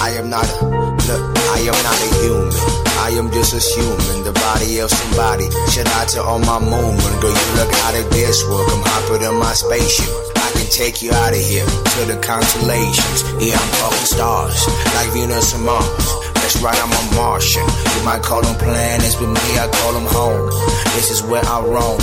I am not a, look, I am not a human. I am just a human, the body of somebody. Shout out to all my movement, girl, you look out of this world. Come hop in my spaceship. I can take you out of here to the constellations. Yeah, I'm talking stars, like Venus and Mars. Right, I'm a Martian. You might call them planets, but me, I call them home. This is where I roam.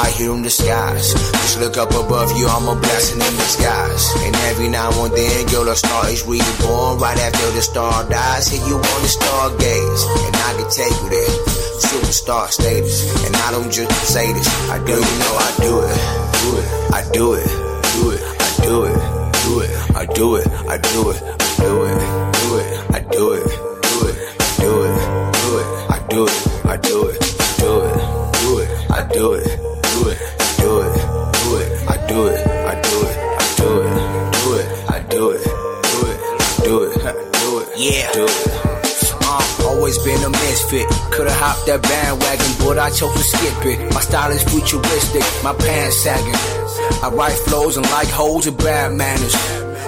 I hear in the skies. Just look up above you, I'm a blessing in disguise. And every now and then, girl, a star is reborn. Right after the star dies, here you on the stargaze. And I can take you there. Superstar status. And I don't just say this. I do, you know I do it. Do it. I do it. Do it. I do it. Do it. I do it. I do it. I do it. Do it. I do it. Do it. Do it. I do it. I do it. Do it. Do it. I do it. Do it. Do it. Do it. I do it. I do it. I do it. Do it. I do it. Do it. Do it. Do it. Yeah. Do it. Uh, always been a misfit. Could've hopped that bandwagon, but I chose to skip it. My style is futuristic, my pants sagging. I write flows and like hoes and bad manners.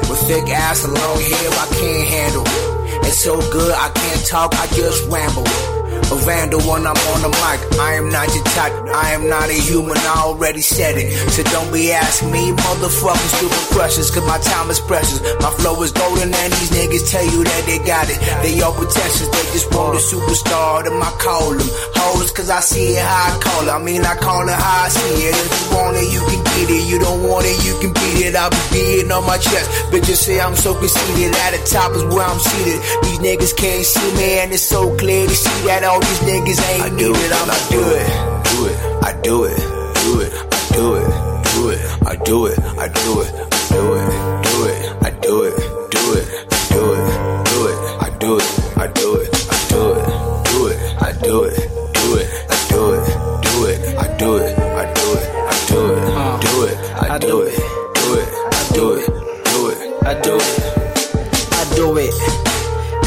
With thick ass and long hair, I can't handle. It's so good, I can't talk, I just ramble. A vandal when I'm on the mic. I am not your type. I am not a human. I already said it. So don't be asking me, motherfucking stupid questions. Cause my time is precious. My flow is golden and these niggas tell you that they got it. They all pretentious. They just want a superstar. Them I call them hoes. Cause I see it how I call it. I mean, I call it how I see it. If you want it, you can get it. You don't want it, you can beat it. I'll be beating on my chest. Bitches say I'm so conceited. At the top is where I'm seated. These niggas can't see me and it's so clear to see that all these niggas ain't I do it, I'ma I do it. Do it. I do it. Do it. I do it. Do it. I do it. I do it. Do it. Do it. I do it. Do it. Do it. Do it. I do it. I do it. I do it. Do it. I do it. Do it. I do it. Do it. I do it.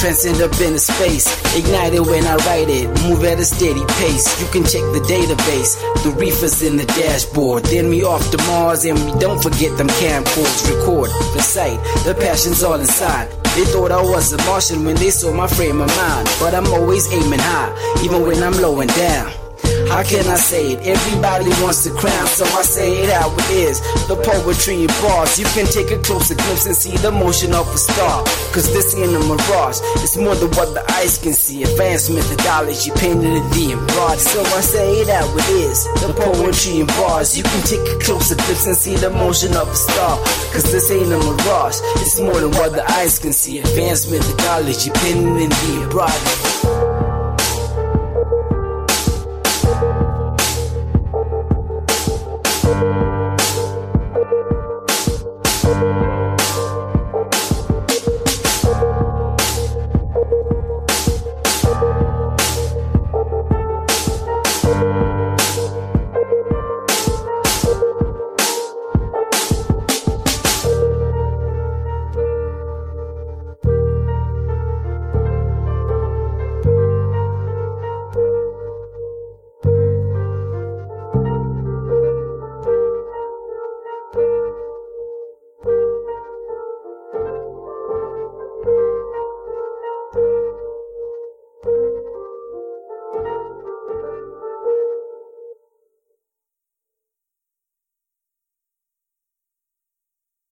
Transcend up into space, ignite it when I write it. Move at a steady pace. You can check the database. The reefers in the dashboard. Then we off to Mars and we don't forget them camcorders. Record the sight. The passion's all inside. They thought I was a Martian when they saw my frame of mind. But I'm always aiming high, even when I'm low and down. How can I say it? Everybody wants the crown, so I say it how it is. The poetry in bars, you can take a closer glimpse and see the motion of a star. Cause this ain't a mirage, it's more than what the eyes can see. Advanced methodology painted in the embroidered. So I say it how it is. The poetry in bars, you can take a closer glimpse and see the motion of a star. Cause this ain't a mirage, it's more than what the eyes can see. Advanced methodology painted in the embroidered.